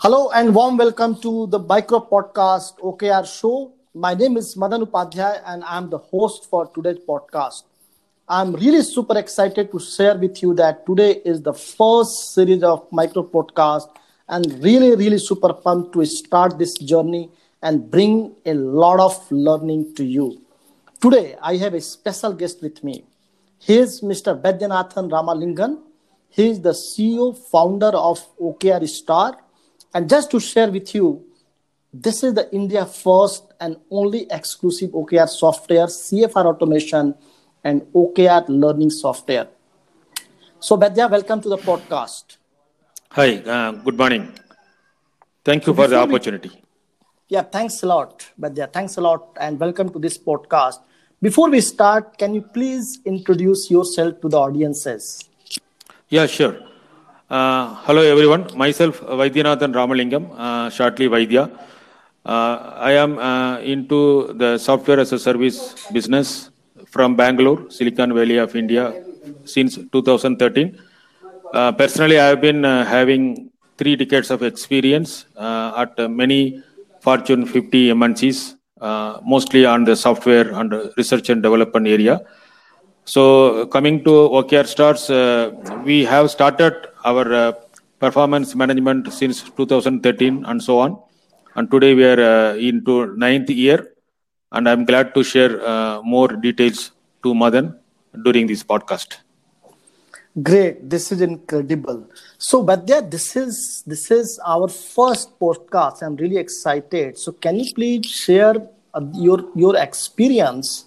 Hello and warm welcome to the Micro Podcast OKR show. My name is Madan Upadhyay and I'm the host for today's podcast. I'm really super excited to share with you that today is the first series of Micro Podcast and really, really super pumped to start this journey and bring a lot of learning to you. Today, I have a special guest with me. He is Mr. Vaidyanathan Ramalingam. He is the CEO, founder of OKR Star. And just to share with you, this is the India first and only exclusive OKR software, CFR automation, and OKR learning software. So, Vaidya, welcome to the podcast. Hi, uh, good morning. Thank you for the opportunity. Yeah, thanks a lot, Vaidya. Thanks a lot, and welcome to this podcast. Before we start, can you please introduce yourself to the audiences? Yeah, sure. Uh, hello, everyone. Myself, Vaidyanathan Ramalingam, uh, shortly Vaidya. Uh, I am uh, into the software as a service business from Bangalore, Silicon Valley of India, since 2013. Uh, personally, I have been uh, having three decades of experience at many Fortune 50 MNCs, mostly on the software and research and development area. So coming to OKR Stars, uh, we have started our uh, performance management since 2013 and so on. And today we are uh, into ninth year, and I'm glad to share uh, more details to Madan during this podcast. Great, this is incredible. So, Vaidya, this is this is our first podcast. I'm really excited. So, can you please share your your experience?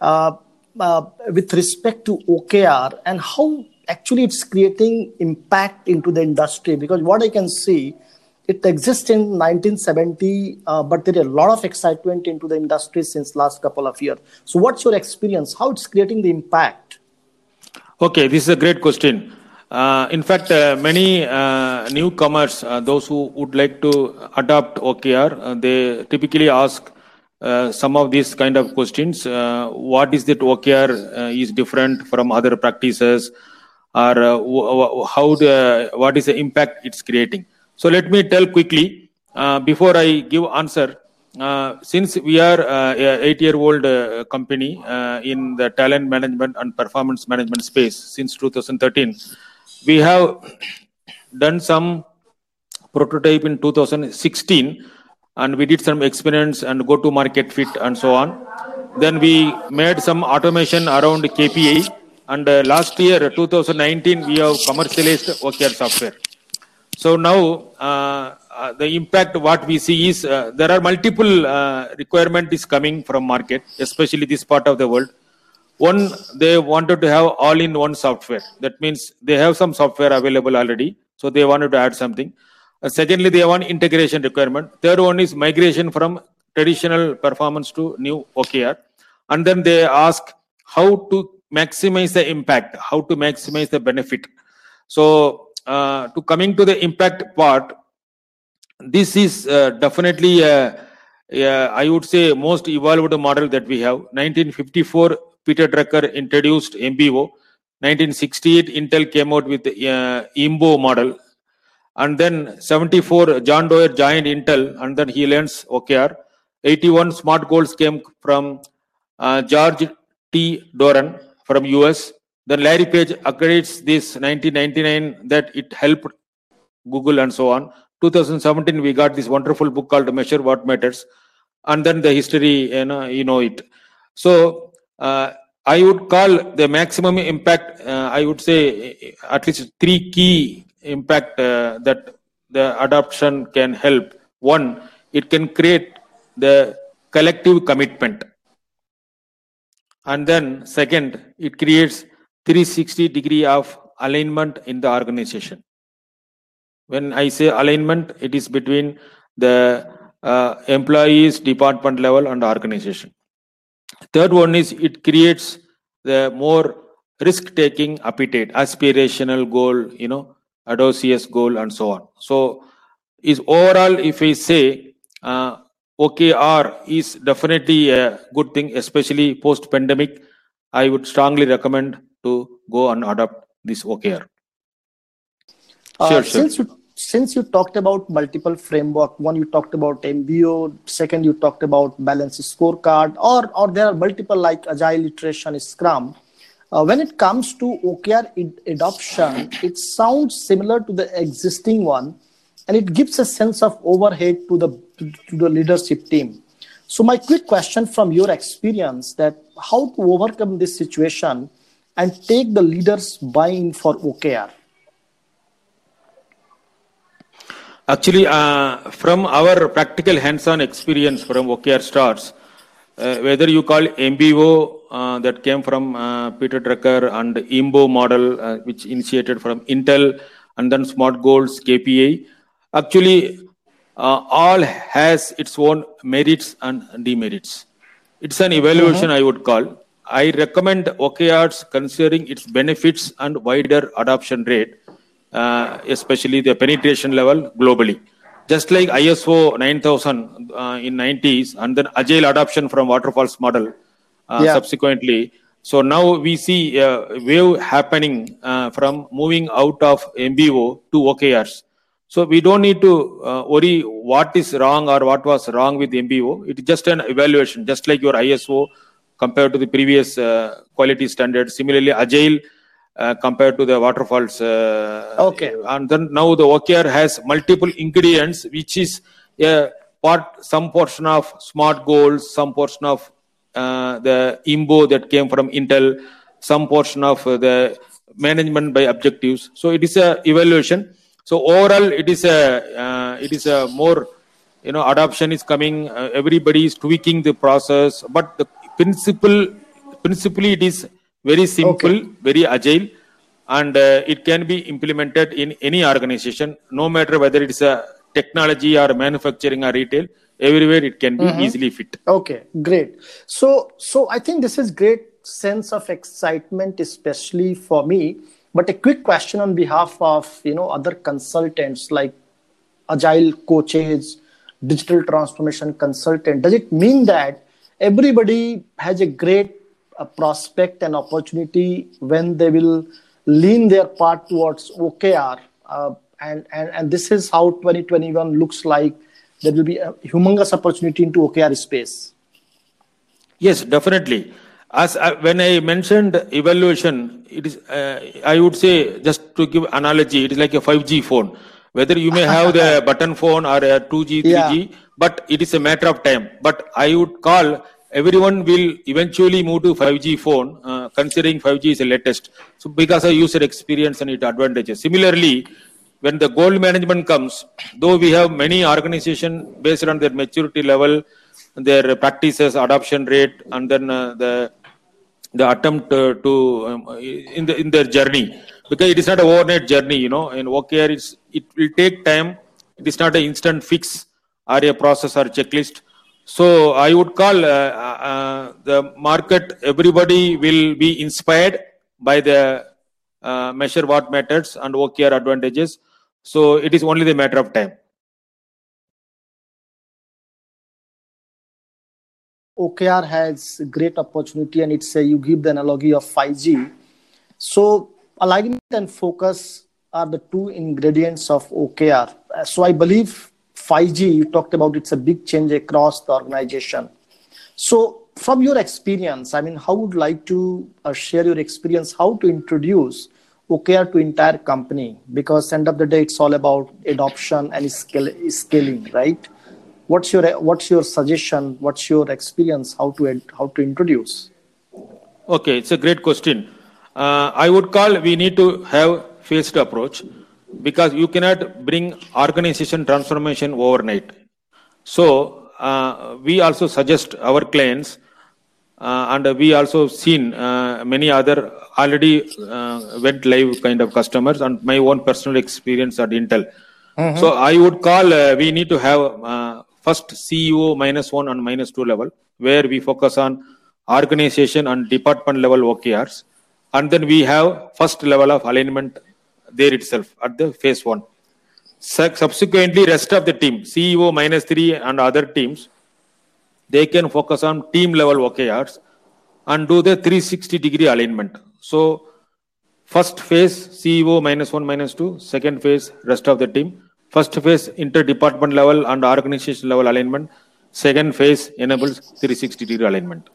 Uh, uh, with respect to OKR and how actually it's creating impact into the industry because what I can see it exists in 1970 uh, but there is a lot of excitement into the industry since last couple of years. So what's your experience? How it's creating the impact? Okay this is a great question. Uh, in fact, uh, many uh, newcomers, uh, those who would like to adopt OKR, uh, they typically ask uh, some of these kind of questions. What is that OKR is different from other practices, or uh, how the what is the impact it's creating? So let me tell quickly uh, before I give answer. since we are a eight-year-old company in the talent management and performance management space since 2013, we have done some prototype in 2016 and we did some experiments and go to market fit and so on. Then we made some automation around KPI. And uh, last year, 2019, we have commercialized OKR software. So now uh, uh, the impact what we see is uh, there are multiple uh, requirement is coming from market, especially this part of the world. One, they wanted to have all-in-one software. That means they have some software available already, so they wanted to add something. Uh, secondly, they want integration requirement. Third one is migration from traditional performance to new OKR. And then they ask how to maximize the impact, how to maximize the benefit. So, uh, to coming to the impact part, this is uh, definitely, I would say, most evolved model that we have. 1954, Peter Drucker introduced MBO. 1968, Intel came out with the uh, IMBO model and then 74 john doerr joined intel and then he learns okr 81 smart goals came from uh, george t doran from us then larry page accredits this 1999 that it helped google and so on 2017 we got this wonderful book called measure what matters and then the history you know you know it so uh, i would call the maximum impact uh, i would say at least three key impact uh, that the adoption can help. One, it can create the collective commitment. And then second, it creates 360 degree of alignment in the organization. When I say alignment, it is between the uh, employees, department level, and organization. Third one is it creates the more risk-taking appetite, aspirational goal, you know, audacious goal and so on so is overall if we say uh, okr is definitely a good thing especially post pandemic i would strongly recommend to go and adopt this okr uh, sure, sure. since you since you talked about multiple framework, one you talked about MBO, second you talked about balance scorecard, or or there are multiple like agile iteration, Scrum. Uh, when it comes to OKR adoption, it sounds similar to the existing one, and it gives a sense of overhead to the to the leadership team. So my quick question from your experience that how to overcome this situation and take the leaders buy-in for OKR. Actually, uh, from our practical hands-on experience from OKR stars, uh, whether you call MBO uh, that came from uh, Peter Drucker and IMBO model, uh, which initiated from Intel, and then Smart Goals, KPI, actually all has its own merits and demerits. It's an evaluation, mm-hmm. I would call. I recommend OKRs considering its benefits and wider adoption rate, uh, especially the penetration level globally. Just like ISO 9000 uh, in 90s, and then agile adoption from waterfalls model uh, yeah. subsequently. So now we see a wave happening uh, from moving out of MBO to OKRs. So we don't need to uh, worry what is wrong or what was wrong with MBO. It is just an evaluation, just like your ISO compared to the previous uh, quality standard. Similarly, Agile uh, compared to the waterfalls. Uh, okay. And then now the OKR has multiple ingredients, which is a part, some portion of smart goals, some portion of uh, the IMBO that came from Intel, some portion of the management by objectives. So it is a evaluation so overall, it is a uh, it is a more you know adoption is coming. Uh, everybody is tweaking the process, but the principle principally it is very simple, okay. very agile, and uh, it can be implemented in any organization, no matter whether it is a technology or manufacturing or retail. Everywhere it can be mm-hmm. easily fit. Okay, great. So so I think this is great sense of excitement, especially for me but a quick question on behalf of you know other consultants like agile coaches, digital transformation consultant. Does it mean that everybody has a great uh, prospect and opportunity when they will lean their path towards OKR? Uh, and, and, and this is how 2021 looks like. There will be a humongous opportunity into OKR space. Yes, definitely as I, when I mentioned evaluation, it is uh, I would say just to give analogy, it is like a 5G phone. Whether you may have the button phone or a 2G, 3G, yeah. but it is a matter of time. But I would call everyone will eventually move to 5G phone, uh, considering 5G is the latest. So because of user experience and its advantages. Similarly, when the goal management comes, though we have many organizations based on their maturity level, their practices, adoption rate, and then uh, the the attempt uh, to um, in the in their journey. Because it is not a overnight journey you know. In OKR it's it will take time. It is not an instant fix or a process or checklist. So I would call uh, uh, the market everybody will be inspired by the uh, measure what matters and OKR advantages. So it is only the matter of time OKR has great opportunity, and it's a, you give the analogy of 5G. So alignment and focus are the two ingredients of OKR. So I believe 5G, you talked about, it's a big change across the organization. So from your experience, I mean, how would like to uh, share your experience how to introduce OKR to entire company? Because end of the day, it's all about adoption and scale, scaling, right? What's your what's your suggestion? What's your experience? How to how to introduce? Okay it's a great question. Uh, i would call we need to have phased approach because you cannot bring organization transformation overnight. So uh, we also suggest our clients uh, and we also seen uh, many other already uh, went live kind of customers and my own personal experience at intel. Mm-hmm. so i would call uh, we need to have first CEO minus one and minus two level, where we focus on organization and department level OKRs. And then we have first level of alignment there itself at the phase one. Subsequently, rest of the team, CEO minus three and other teams, they can focus on team level OKRs and do the 360 degree alignment. So, first phase CEO minus one, minus two, second phase rest of the team, First phase, inter-department level and organization level alignment. Second phase enables 360 degree alignment.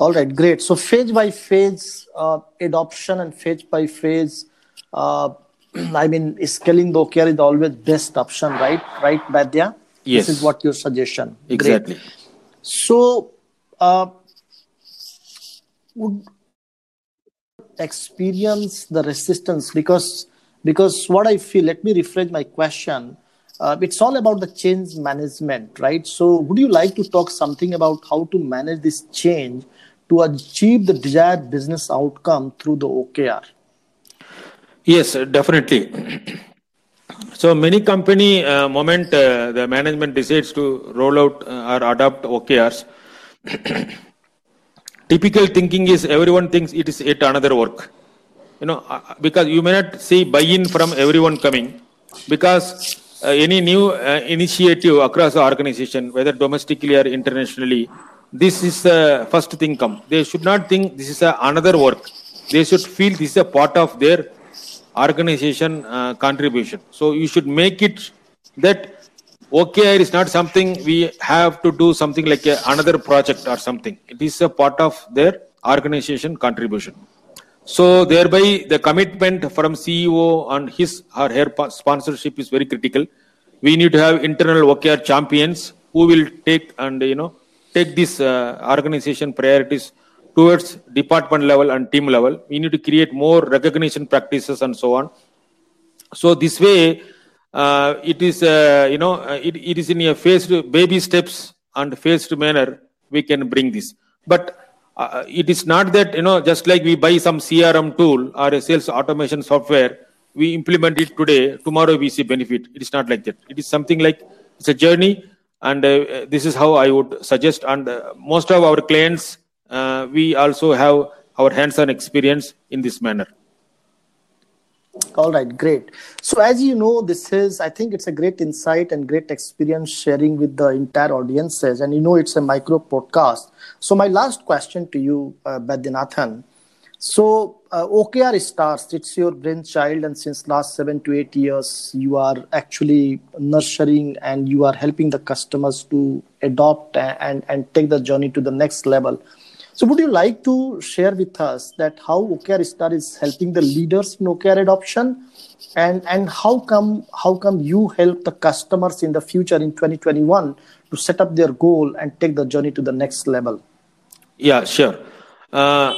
All right, great. So phase by phase uh, adoption and phase by phase, uh, I mean, scaling the OKR is always best option, right? Right, Vaidya? Yes. This is what your suggestion. Exactly. Great. So, uh, would experience the resistance because because what I feel. Let me rephrase my question. Uh, it's all about the change management, right? So, would you like to talk something about how to manage this change to achieve the desired business outcome through the OKR? Yes, definitely. so many company uh, moment uh, the management decides to roll out uh, or adopt OKRs. Typical thinking is everyone thinks it is yet another work. You know, uh, because you may not see buy-in from everyone coming, because uh, any new uh, initiative across the organization, whether domestically or internationally, this is the first thing come. They should not think this is another work. They should feel this is a part of their organization uh, contribution. So you should make it that OKR is not something we have to do something like a, another project or something. It is a part of their organization contribution. So thereby the commitment from CEO and his or her sponsorship is very critical. We need to have internal OKR champions who will take and you know take these uh, organization priorities towards department level and team level. We need to create more recognition practices and so on. So this way, uh, it is uh, you know uh, it, it is in a phased baby steps and phased manner we can bring this. But uh, it is not that you know just like we buy some CRM tool or a sales automation software, we implement it today. Tomorrow we see benefit. It is not like that. It is something like it's a journey and uh, this is how i would suggest and uh, most of our clients uh, we also have our hands-on experience in this manner all right great. So as you know this is i think it's a great insight and great experience sharing with the entire audiences. And you know it's a micro podcast. So my last question to you uh, Vaidyanathan, so uh, OKR stars, it's your brainchild, and since last seven to eight years, you are actually nurturing and you are helping the customers to adopt and, and take the journey to the next level. So, would you like to share with us that how OKR Star is helping the leaders in OKR adoption, and and how come how come you help the customers in the future in 2021 to set up their goal and take the journey to the next level? Yeah, sure. Uh,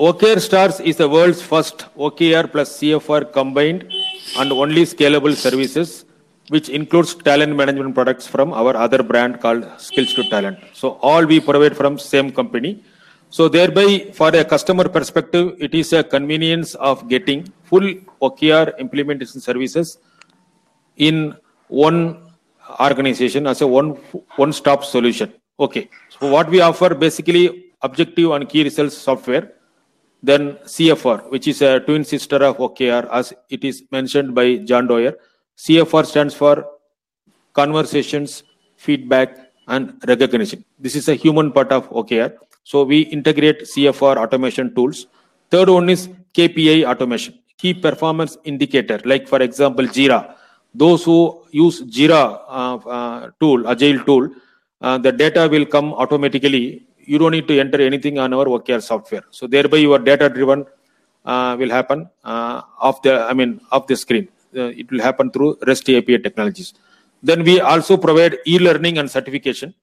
OKR Stars is the world's first OKR plus CFR combined and only scalable services, which includes talent management products from our other brand called Skills to Talent. So all we provide from same company. So thereby, for a customer perspective, it is a convenience of getting full OKR implementation services in one organization as a one one-stop solution. Okay. So what we offer basically objective and key results software. Then CFR, which is a twin sister of OKR, as it is mentioned by John Doerr. CFR stands for conversations, feedback, and recognition. This is a human part of OKR. So we integrate CFR automation tools. Third one is KPI automation, key performance indicator, like for example, Jira. Those who use Jira uh, uh, tool, Agile tool, uh, the data will come automatically you don't need to enter anything on our OKR software. So thereby your data driven uh, will happen uh, off the, I mean, off the screen. Uh, it will happen through REST API technologies. Then we also provide e-learning and certification.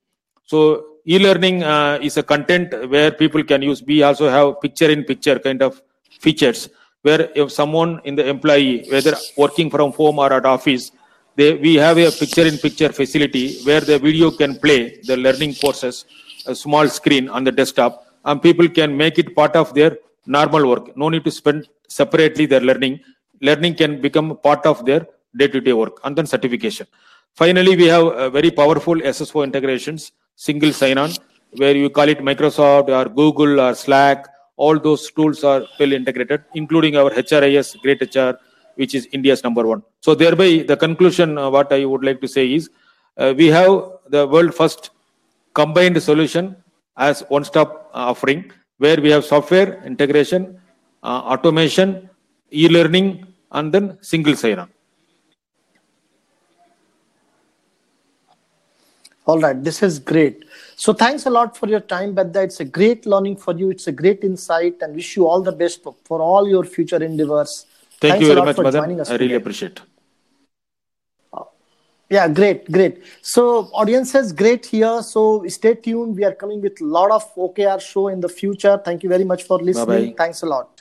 So e-learning uh, is a content where people can use. We also have picture-in-picture kind of features where if someone in the employee, whether working from home or at office, they, we have a picture-in-picture facility where the video can play the learning courses a small screen on the desktop and people can make it part of their normal work. No need to spend separately their learning. Learning can become part of their day-to-day work and then certification. Finally we have uh, very powerful sso integrations single sign-on where you call it microsoft or google or slack all those tools are well integrated including our hris great hr which is india's number one so thereby the conclusion uh, what i would like to say is uh, we have the world first combined solution as one-stop offering where we have software integration, uh, automation, e-learning, and then single sign-on. All right, this is great. So thanks a lot for your time, Vaidya. It's a great learning for you. It's a great insight, and wish you all the best for, for all your future endeavors. Thank thanks you a very lot much, for joining us I really today. appreciate. Yeah, great, great. So audiences, great here. So stay tuned. We are coming with a lot of OKR show in the future. Thank you very much for listening. Bye-bye. Thanks a lot.